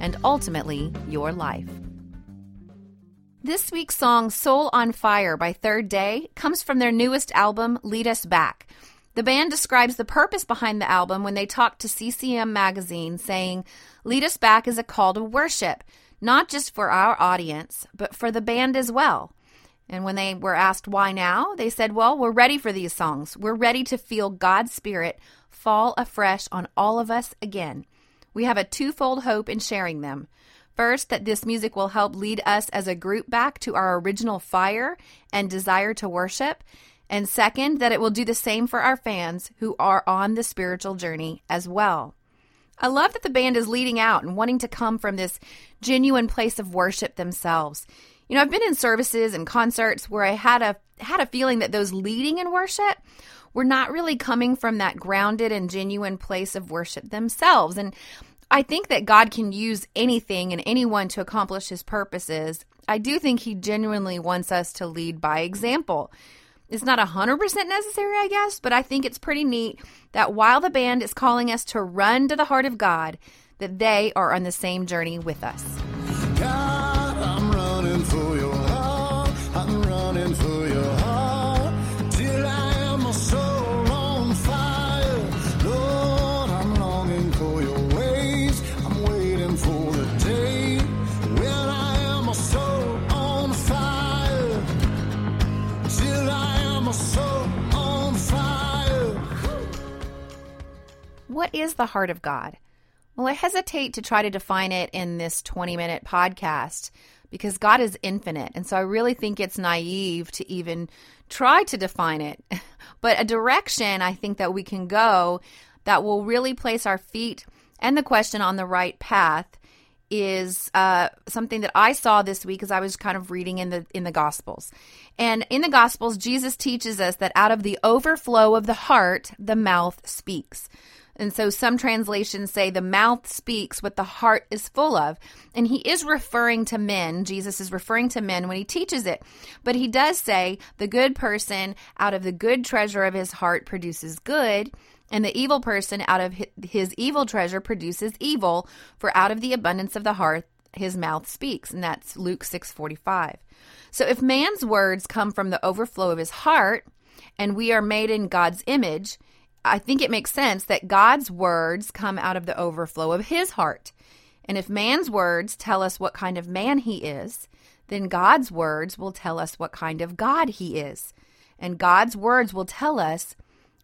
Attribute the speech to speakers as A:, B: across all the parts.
A: and ultimately your life. This week's song, Soul on Fire by Third Day, comes from their newest album, Lead Us Back. The band describes the purpose behind the album when they talked to CCM Magazine, saying, Lead Us Back is a call to worship, not just for our audience, but for the band as well. And when they were asked why now, they said, Well, we're ready for these songs. We're ready to feel God's Spirit fall afresh on all of us again. We have a twofold hope in sharing them. First, that this music will help lead us as a group back to our original fire and desire to worship. And second, that it will do the same for our fans who are on the spiritual journey as well. I love that the band is leading out and wanting to come from this genuine place of worship themselves. You know, I've been in services and concerts where I had a had a feeling that those leading in worship were not really coming from that grounded and genuine place of worship themselves. And I think that God can use anything and anyone to accomplish his purposes. I do think he genuinely wants us to lead by example. It's not 100% necessary, I guess, but I think it's pretty neat that while the band is calling us to run to the heart of God, that they are on the same journey with us. What is the heart of God? Well, I hesitate to try to define it in this 20 minute podcast because God is infinite. And so I really think it's naive to even try to define it. But a direction I think that we can go that will really place our feet and the question on the right path is uh, something that I saw this week as I was kind of reading in the in the Gospels. And in the Gospels, Jesus teaches us that out of the overflow of the heart, the mouth speaks. And so some translations say the mouth speaks what the heart is full of. And he is referring to men. Jesus is referring to men when he teaches it. But he does say the good person out of the good treasure of his heart produces good. And the evil person out of his evil treasure produces evil, for out of the abundance of the heart his mouth speaks. And that's Luke 6:45. So if man's words come from the overflow of his heart, and we are made in God's image, I think it makes sense that God's words come out of the overflow of his heart. And if man's words tell us what kind of man he is, then God's words will tell us what kind of God he is. And God's words will tell us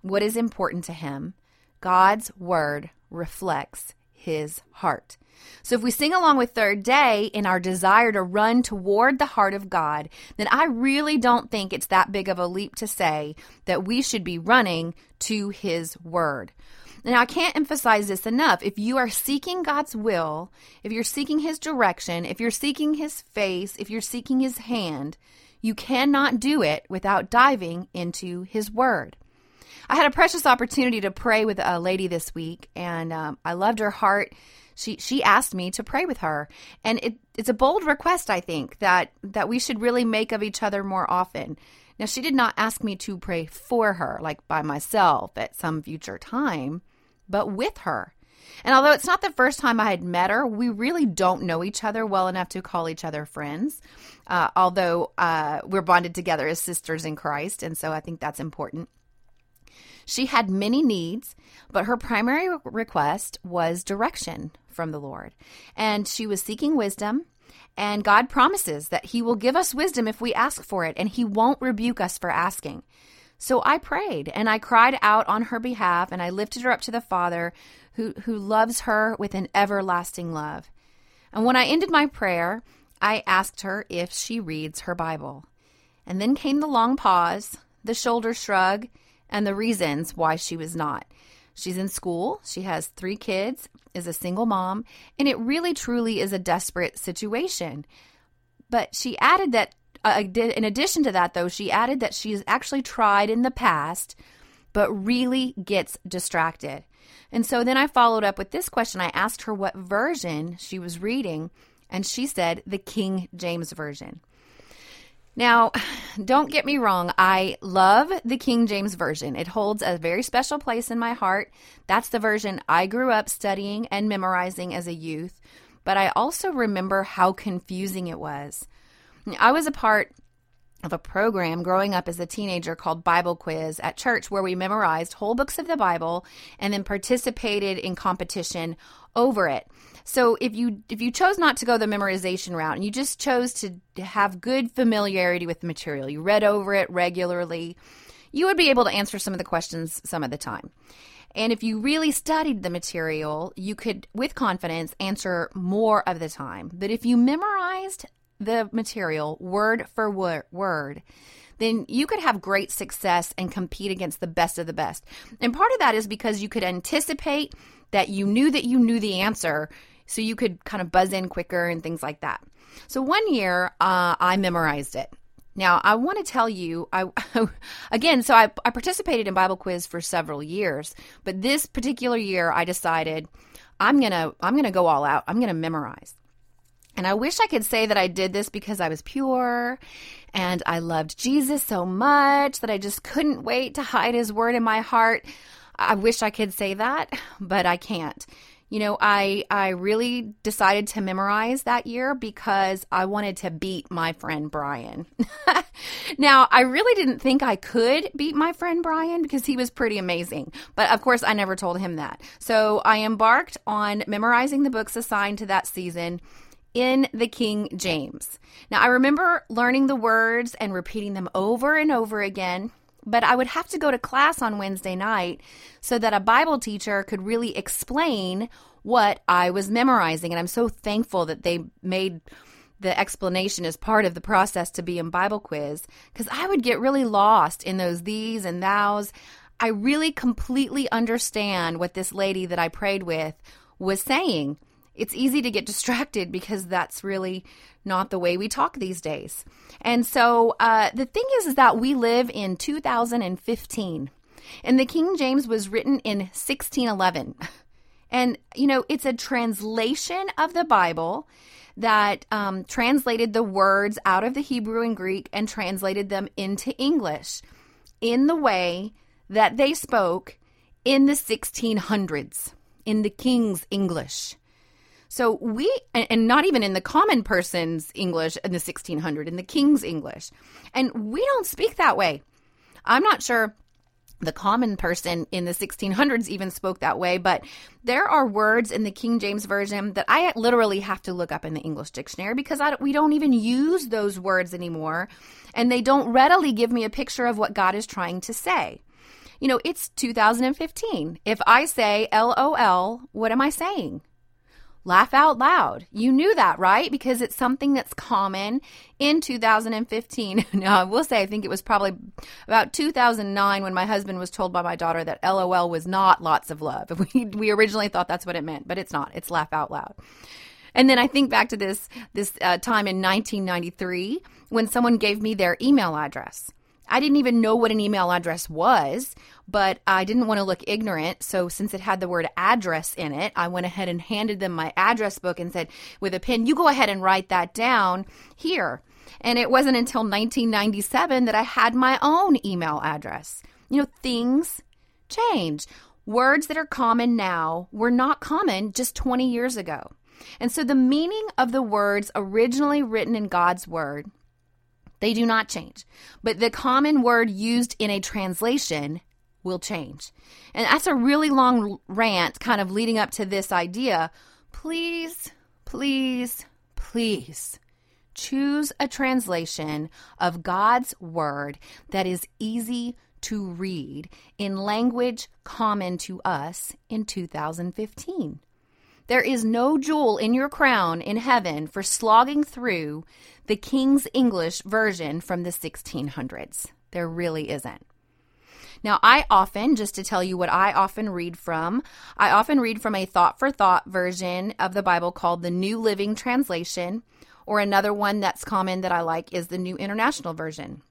A: what is important to him. God's word reflects his heart. So if we sing along with Third Day in our desire to run toward the heart of God, then I really don't think it's that big of a leap to say that we should be running to his word. Now, I can't emphasize this enough. If you are seeking God's will, if you're seeking his direction, if you're seeking his face, if you're seeking his hand, you cannot do it without diving into his word. I had a precious opportunity to pray with a lady this week, and um, I loved her heart. She she asked me to pray with her, and it, it's a bold request. I think that that we should really make of each other more often. Now, she did not ask me to pray for her, like by myself at some future time, but with her. And although it's not the first time I had met her, we really don't know each other well enough to call each other friends. Uh, although uh, we're bonded together as sisters in Christ, and so I think that's important. She had many needs, but her primary request was direction from the Lord. And she was seeking wisdom. And God promises that He will give us wisdom if we ask for it, and He won't rebuke us for asking. So I prayed and I cried out on her behalf, and I lifted her up to the Father who, who loves her with an everlasting love. And when I ended my prayer, I asked her if she reads her Bible. And then came the long pause, the shoulder shrug, and the reasons why she was not. She's in school, she has three kids, is a single mom, and it really truly is a desperate situation. But she added that, uh, in addition to that, though, she added that she's actually tried in the past, but really gets distracted. And so then I followed up with this question. I asked her what version she was reading, and she said the King James Version. Now, don't get me wrong, I love the King James Version. It holds a very special place in my heart. That's the version I grew up studying and memorizing as a youth, but I also remember how confusing it was. I was a part of a program growing up as a teenager called Bible Quiz at church where we memorized whole books of the Bible and then participated in competition over it. So if you if you chose not to go the memorization route and you just chose to have good familiarity with the material, you read over it regularly, you would be able to answer some of the questions some of the time. And if you really studied the material, you could, with confidence, answer more of the time. But if you memorized the material word for word, then you could have great success and compete against the best of the best. And part of that is because you could anticipate that you knew that you knew the answer, so you could kind of buzz in quicker and things like that. So one year, uh, I memorized it. Now, I want to tell you, I again, so I, I participated in Bible quiz for several years, but this particular year, I decided I'm gonna I'm gonna go all out. I'm gonna memorize. And I wish I could say that I did this because I was pure and I loved Jesus so much that I just couldn't wait to hide his word in my heart. I wish I could say that, but I can't. You know, I I really decided to memorize that year because I wanted to beat my friend Brian. now, I really didn't think I could beat my friend Brian because he was pretty amazing. But of course, I never told him that. So, I embarked on memorizing the books assigned to that season in the King James. Now, I remember learning the words and repeating them over and over again, but I would have to go to class on Wednesday night so that a Bible teacher could really explain what I was memorizing. And I'm so thankful that they made the explanation as part of the process to be in Bible quiz because I would get really lost in those these and thous. I really completely understand what this lady that I prayed with was saying it's easy to get distracted because that's really not the way we talk these days. And so uh, the thing is, is that we live in 2015, and the King James was written in 1611. And, you know, it's a translation of the Bible that um, translated the words out of the Hebrew and Greek and translated them into English in the way that they spoke in the 1600s, in the King's English. So we, and not even in the common person's English in the 1600, in the King's English. And we don't speak that way. I'm not sure the common person in the 1600s even spoke that way, but there are words in the King James Version that I literally have to look up in the English dictionary because I, we don't even use those words anymore, and they don't readily give me a picture of what God is trying to say. You know, it's 2015. If I say LOL, what am I saying? Laugh out loud. You knew that, right? Because it's something that's common in 2015. now, I will say, I think it was probably about 2009 when my husband was told by my daughter that LOL was not lots of love. We, we originally thought that's what it meant, but it's not. It's laugh out loud. And then I think back to this this uh, time in 1993 when someone gave me their email address. I didn't even know what an email address was, but I didn't want to look ignorant. So, since it had the word address in it, I went ahead and handed them my address book and said, with a pen, you go ahead and write that down here. And it wasn't until 1997 that I had my own email address. You know, things change. Words that are common now were not common just 20 years ago. And so the meaning of the words originally written in God's word they do not change. But the common word used in a translation will change. And that's a really long rant kind of leading up to this idea. Please, please, please choose a translation of God's word that is easy to read in language common to us in 2015. There is no jewel in your crown in heaven for slogging through the King's English version from the 1600s. There really isn't. Now, I often, just to tell you what I often read from, I often read from a thought for thought version of the Bible called the New Living Translation, or another one that's common that I like is the New International Version.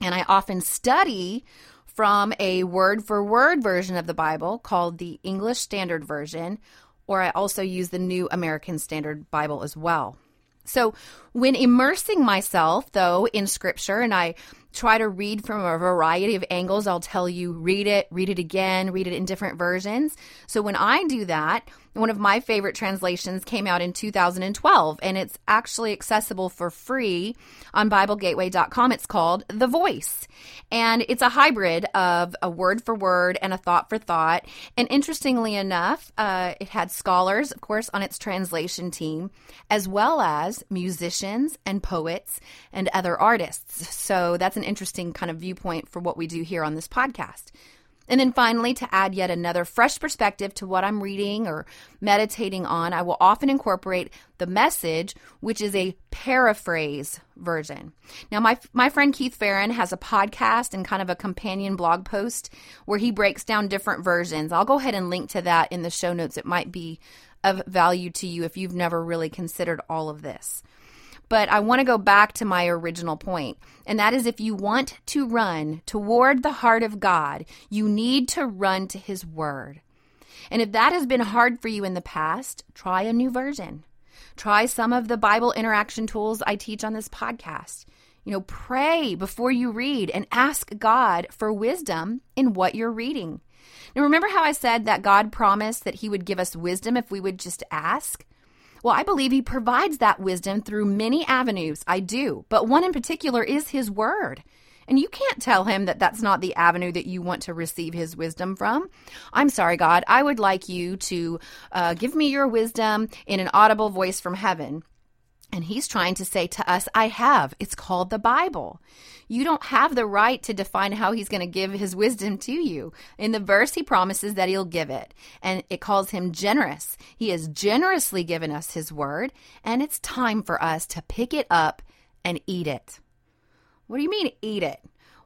A: And I often study from a word for word version of the Bible called the English Standard Version, or I also use the New American Standard Bible as well. So, when immersing myself, though, in scripture, and I try to read from a variety of angles, I'll tell you read it, read it again, read it in different versions. So, when I do that, one of my favorite translations came out in 2012, and it's actually accessible for free on BibleGateway.com. It's called The Voice, and it's a hybrid of a word for word and a thought for thought. And interestingly enough, uh, it had scholars, of course, on its translation team, as well as musicians and poets and other artists. So that's an interesting kind of viewpoint for what we do here on this podcast. And then finally, to add yet another fresh perspective to what I'm reading or meditating on, I will often incorporate the message, which is a paraphrase version. Now, my, my friend Keith Ferrin has a podcast and kind of a companion blog post where he breaks down different versions. I'll go ahead and link to that in the show notes. It might be of value to you if you've never really considered all of this. But I want to go back to my original point, and that is if you want to run toward the heart of God, you need to run to His Word. And if that has been hard for you in the past, try a new version. Try some of the Bible interaction tools I teach on this podcast. You know, pray before you read and ask God for wisdom in what you're reading. Now, remember how I said that God promised that He would give us wisdom if we would just ask? Well, I believe he provides that wisdom through many avenues. I do. But one in particular is his word. And you can't tell him that that's not the avenue that you want to receive his wisdom from. I'm sorry, God. I would like you to uh, give me your wisdom in an audible voice from heaven. And he's trying to say to us, I have. It's called the Bible. You don't have the right to define how he's going to give his wisdom to you. In the verse, he promises that he'll give it, and it calls him generous. He has generously given us his word, and it's time for us to pick it up and eat it. What do you mean, eat it?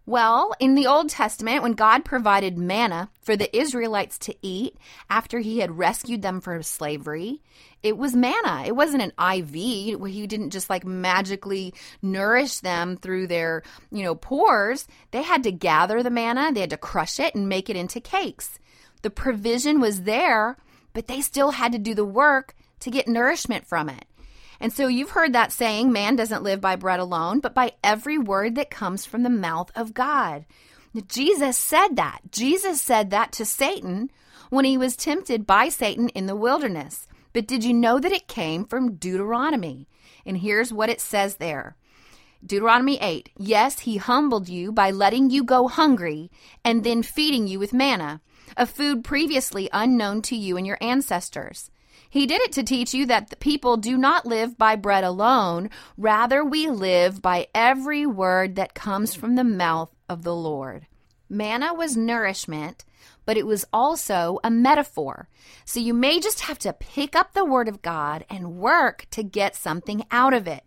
A: Well, in the Old Testament, when God provided manna for the Israelites to eat after he had rescued them from slavery, it was manna. It wasn't an IV. Where he didn't just like magically nourish them through their, you know, pores. They had to gather the manna, they had to crush it and make it into cakes. The provision was there, but they still had to do the work to get nourishment from it. And so you've heard that saying, man doesn't live by bread alone, but by every word that comes from the mouth of God. Jesus said that. Jesus said that to Satan when he was tempted by Satan in the wilderness. But did you know that it came from Deuteronomy? And here's what it says there. Deuteronomy 8. Yes, he humbled you by letting you go hungry and then feeding you with manna, a food previously unknown to you and your ancestors. He did it to teach you that the people do not live by bread alone. Rather, we live by every word that comes from the mouth of the Lord. Manna was nourishment, but it was also a metaphor. So you may just have to pick up the Word of God and work to get something out of it.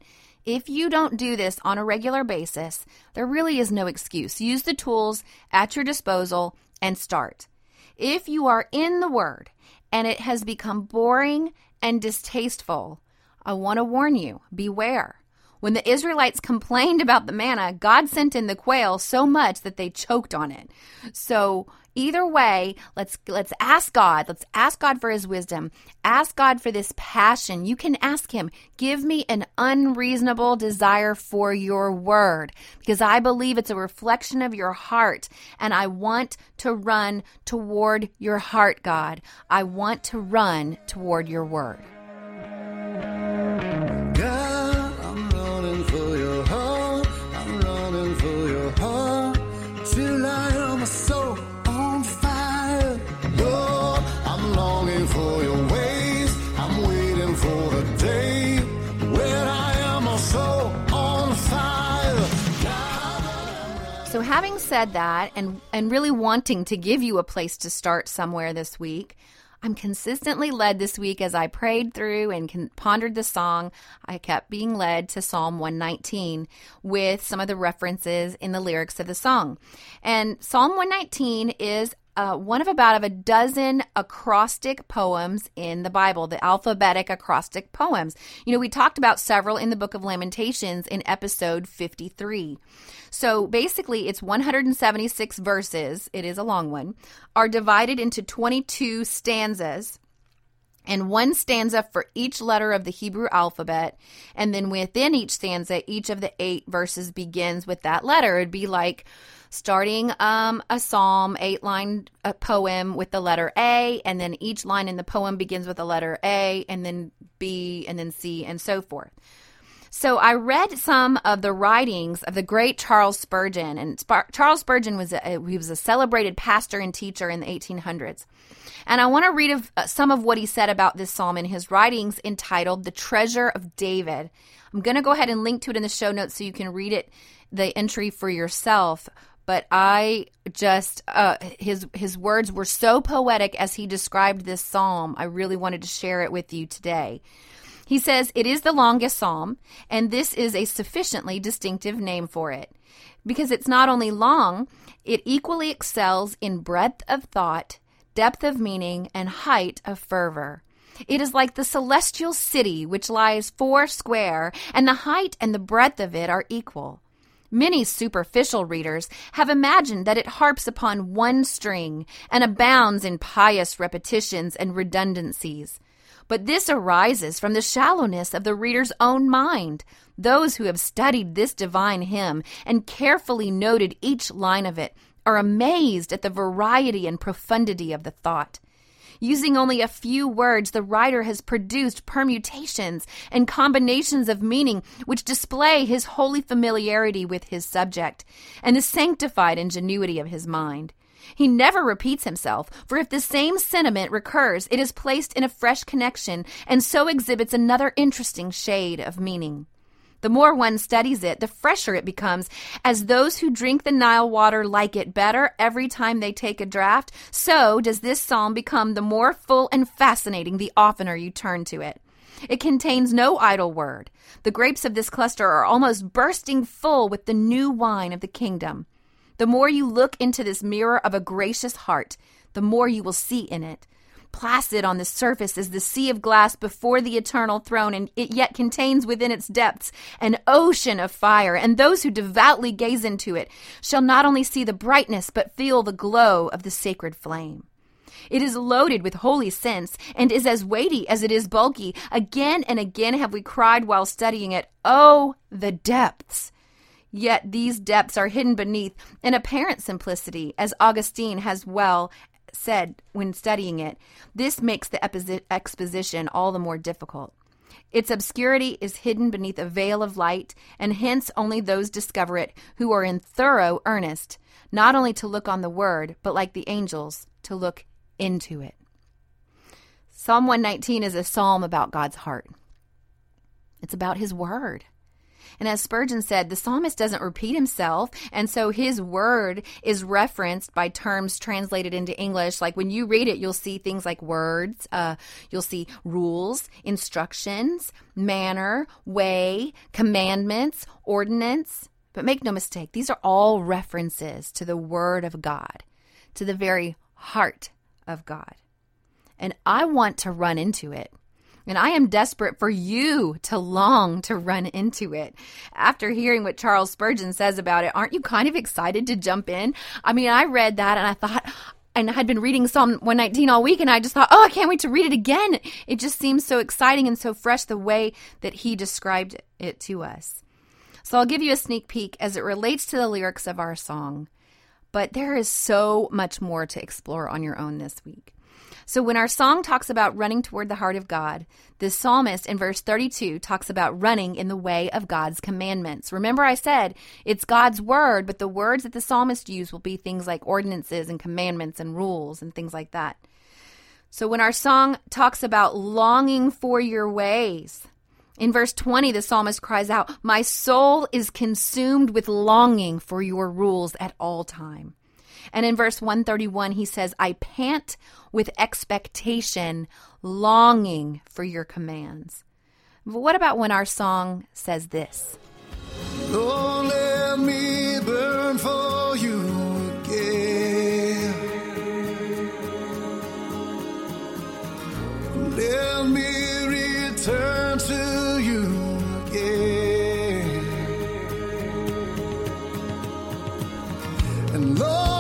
A: If you don't do this on a regular basis, there really is no excuse. Use the tools at your disposal and start. If you are in the Word and it has become boring and distasteful, I want to warn you beware. When the Israelites complained about the manna, God sent in the quail so much that they choked on it. So either way, let's let's ask God. Let's ask God for his wisdom. Ask God for this passion. You can ask him, "Give me an unreasonable desire for your word," because I believe it's a reflection of your heart, and I want to run toward your heart, God. I want to run toward your word. Having said that, and, and really wanting to give you a place to start somewhere this week, I'm consistently led this week as I prayed through and con- pondered the song. I kept being led to Psalm 119 with some of the references in the lyrics of the song. And Psalm 119 is uh, one of about of a dozen acrostic poems in the Bible, the alphabetic acrostic poems. You know, we talked about several in the book of Lamentations in episode 53. So basically, it's 176 verses, it is a long one, are divided into 22 stanzas and one stanza for each letter of the Hebrew alphabet. And then within each stanza, each of the eight verses begins with that letter. It'd be like, starting um, a psalm, eight line a poem with the letter A, and then each line in the poem begins with the letter A, and then B, and then C, and so forth. So I read some of the writings of the great Charles Spurgeon, and Sp- Charles Spurgeon was a, he was a celebrated pastor and teacher in the 1800s. And I want to read of, uh, some of what he said about this psalm in his writings entitled "The Treasury of David." I'm going to go ahead and link to it in the show notes so you can read it, the entry for yourself but I just uh, his his words were so poetic as he described this psalm. I really wanted to share it with you today. He says it is the longest psalm, and this is a sufficiently distinctive name for it because it's not only long, it equally excels in breadth of thought, depth of meaning, and height of fervor. It is like the celestial city which lies four square, and the height and the breadth of it are equal. Many superficial readers have imagined that it harps upon one string and abounds in pious repetitions and redundancies. But this arises from the shallowness of the reader's own mind. Those who have studied this divine hymn and carefully noted each line of it are amazed at the variety and profundity of the thought. Using only a few words, the writer has produced permutations and combinations of meaning which display his holy familiarity with his subject and the sanctified ingenuity of his mind. He never repeats himself, for if the same sentiment recurs, it is placed in a fresh connection and so exhibits another interesting shade of meaning. The more one studies it, the fresher it becomes, as those who drink the Nile water like it better every time they take a draught, so does this psalm become the more full and fascinating the oftener you turn to it. It contains no idle word. The grapes of this cluster are almost bursting full with the new wine of the kingdom. The more you look into this mirror of a gracious heart, the more you will see in it placid on the surface as the sea of glass before the eternal throne, and it yet contains within its depths an ocean of fire. And those who devoutly gaze into it shall not only see the brightness, but feel the glow of the sacred flame. It is loaded with holy sense and is as weighty as it is bulky. Again and again have we cried while studying it, Oh, the depths! Yet these depths are hidden beneath an apparent simplicity, as Augustine has well said when studying it, this makes the exposition all the more difficult. Its obscurity is hidden beneath a veil of light, and hence only those discover it who are in thorough earnest, not only to look on the word, but like the angels, to look into it. Psalm 119 is a psalm about God's heart. It's about his word. And as Spurgeon said, the psalmist doesn't repeat himself. And so his word is referenced by terms translated into English. Like when you read it, you'll see things like words, uh, you'll see rules, instructions, manner, way, commandments, ordinance. But make no mistake, these are all references to the word of God, to the very heart of God. And I want to run into it. And I am desperate for you to long to run into it. After hearing what Charles Spurgeon says about it, aren't you kind of excited to jump in? I mean, I read that and I thought, and I had been reading Psalm 119 all week, and I just thought, oh, I can't wait to read it again. It just seems so exciting and so fresh the way that he described it to us. So I'll give you a sneak peek as it relates to the lyrics of our song. But there is so much more to explore on your own this week. So when our song talks about running toward the heart of God, the psalmist in verse 32 talks about running in the way of God's commandments. Remember, I said it's God's word, but the words that the psalmist used will be things like ordinances and commandments and rules and things like that. So when our song talks about longing for your ways, In verse 20, the psalmist cries out, My soul is consumed with longing for your rules at all time. And in verse 131, he says, I pant with expectation, longing for your commands. But what about when our song says this?
B: Let me burn for you again. Let me return to you again. And Lord,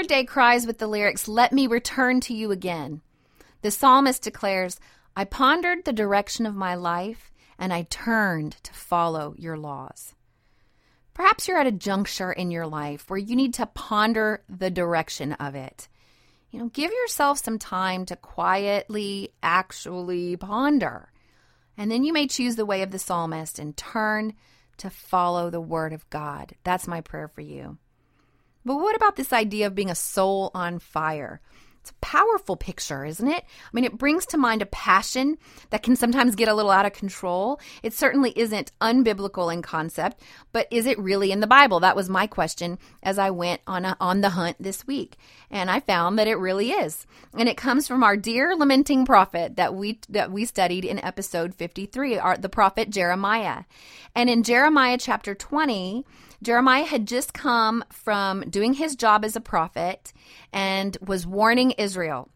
A: Third Day cries with the lyrics, Let me return to you again, the psalmist declares, I pondered the direction of my life and I turned to follow your laws. Perhaps you're at a juncture in your life where you need to ponder the direction of it. You know, give yourself some time to quietly actually ponder. And then you may choose the way of the psalmist and turn to follow the word of God. That's my prayer for you. But what about this idea of being a soul on fire? It's a powerful picture, isn't it? I mean, it brings to mind a passion that can sometimes get a little out of control. It certainly isn't unbiblical in concept, but is it really in the Bible? That was my question as I went on a, on the hunt this week, and I found that it really is. And it comes from our dear lamenting prophet that we that we studied in episode 53, our, the prophet Jeremiah. And in Jeremiah chapter 20, Jeremiah had just come from doing his job as a prophet and was warning Israel.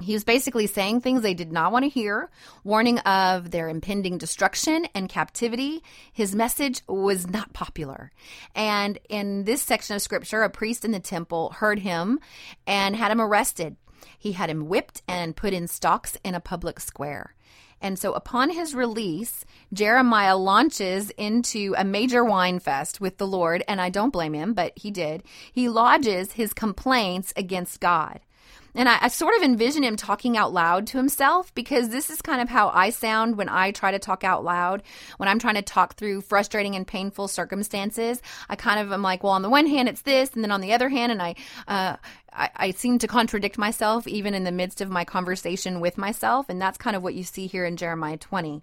A: He was basically saying things they did not want to hear, warning of their impending destruction and captivity. His message was not popular. And in this section of scripture, a priest in the temple heard him and had him arrested. He had him whipped and put in stocks in a public square. And so upon his release, Jeremiah launches into a major whine fest with the Lord, and I don't blame him, but he did. He lodges his complaints against God. And I, I, sort of envision him talking out loud to himself because this is kind of how I sound when I try to talk out loud. When I'm trying to talk through frustrating and painful circumstances, I kind of am like, well, on the one hand, it's this, and then on the other hand, and I, uh, I, I seem to contradict myself even in the midst of my conversation with myself. And that's kind of what you see here in Jeremiah 20.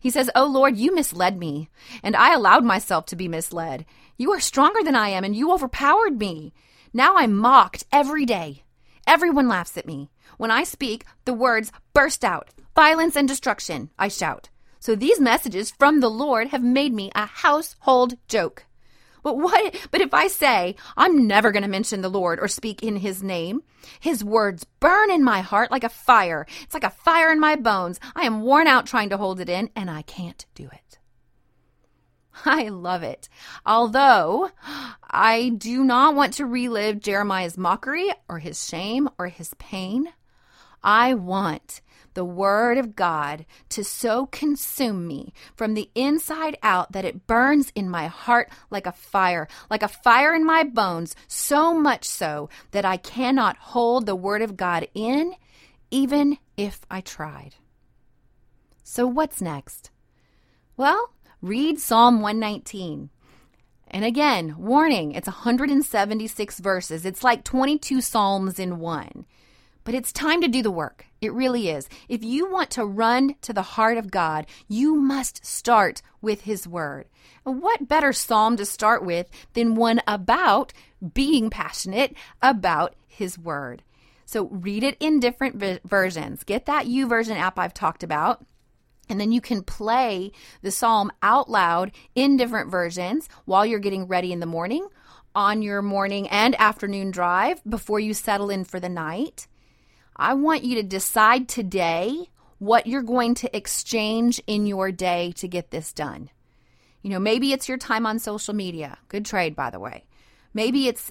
A: He says, Oh Lord, you misled me, and I allowed myself to be misled. You are stronger than I am, and you overpowered me. Now I'm mocked every day. Everyone laughs at me. When I speak, the words burst out. Violence and destruction, I shout. So these messages from the Lord have made me a household joke. But what but if I say I'm never going to mention the Lord or speak in his name, his words burn in my heart like a fire. It's like a fire in my bones. I am worn out trying to hold it in and I can't do it. I love it. Although I do not want to relive Jeremiah's mockery or his shame or his pain, I want the Word of God to so consume me from the inside out that it burns in my heart like a fire, like a fire in my bones, so much so that I cannot hold the Word of God in, even if I tried. So, what's next? Well, read Psalm 119. And again, warning, it's 176 verses. It's like 22 Psalms in one. But it's time to do the work. It really is. If you want to run to the heart of God, you must start with His Word. What better psalm to start with than one about being passionate about His Word? So read it in different versions. Get that U YouVersion app I've talked about. And then you can play the psalm out loud in different versions while you're getting ready in the morning, on your morning and afternoon drive before you settle in for the night. I want you to decide today what you're going to exchange in your day to get this done. You know, maybe it's your time on social media. Good trade, by the way. Maybe it's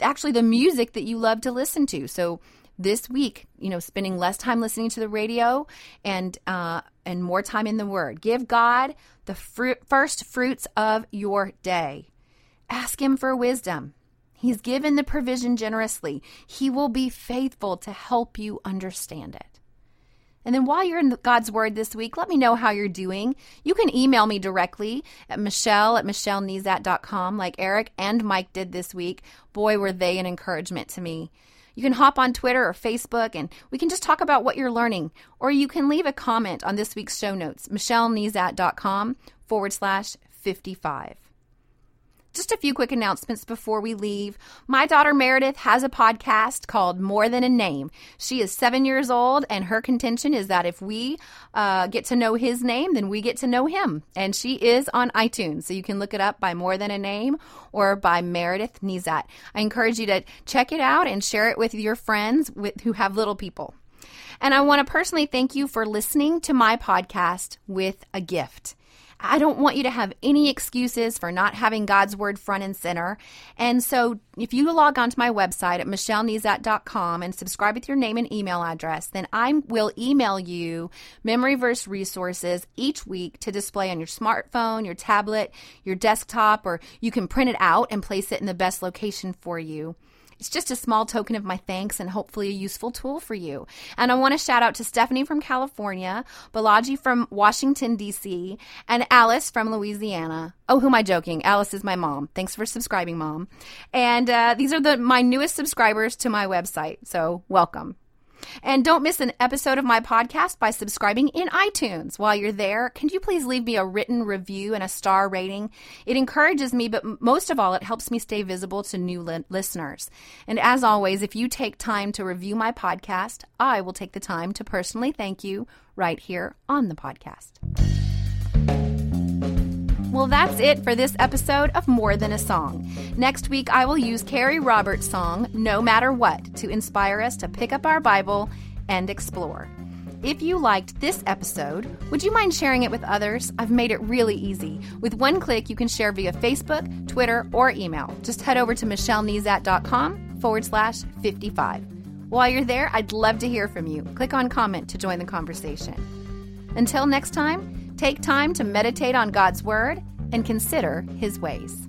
A: actually the music that you love to listen to. So this week, you know, spending less time listening to the radio and uh, and more time in the Word. Give God the fruit, first fruits of your day. Ask Him for wisdom. He's given the provision generously. He will be faithful to help you understand it. And then while you're in God's Word this week, let me know how you're doing. You can email me directly at michelle at michellenezat.com like Eric and Mike did this week. Boy, were they an encouragement to me. You can hop on Twitter or Facebook and we can just talk about what you're learning. Or you can leave a comment on this week's show notes, michellenezat.com forward slash 55. Just a few quick announcements before we leave. My daughter Meredith has a podcast called More Than a Name. She is seven years old, and her contention is that if we uh, get to know his name, then we get to know him. And she is on iTunes, so you can look it up by More Than a Name or by Meredith Nezat. I encourage you to check it out and share it with your friends with, who have little people. And I want to personally thank you for listening to my podcast with a gift. I don't want you to have any excuses for not having God's Word front and center. And so if you log onto my website at michellenezat.com and subscribe with your name and email address, then I will email you memory verse resources each week to display on your smartphone, your tablet, your desktop, or you can print it out and place it in the best location for you. It's just a small token of my thanks and hopefully a useful tool for you. And I want to shout out to Stephanie from California, Balaji from Washington, D.C., and Alice from Louisiana. Oh, who am I joking? Alice is my mom. Thanks for subscribing, mom. And uh, these are the my newest subscribers to my website. So welcome. And don't miss an episode of my podcast by subscribing in iTunes. While you're there, can you please leave me a written review and a star rating? It encourages me, but most of all, it helps me stay visible to new li- listeners. And as always, if you take time to review my podcast, I will take the time to personally thank you right here on the podcast. Well, that's it for this episode of More Than a Song. Next week, I will use Kerrie Roberts' song, No Matter What, to inspire us to pick up our Bible and explore. If you liked this episode, would you mind sharing it with others? I've made it really easy. With one click, you can share via Facebook, Twitter, or email. Just head over to michellenezat.com forward slash 55. While you're there, I'd love to hear from you. Click on comment to join the conversation. Until next time, Take time to meditate on God's Word and consider His ways.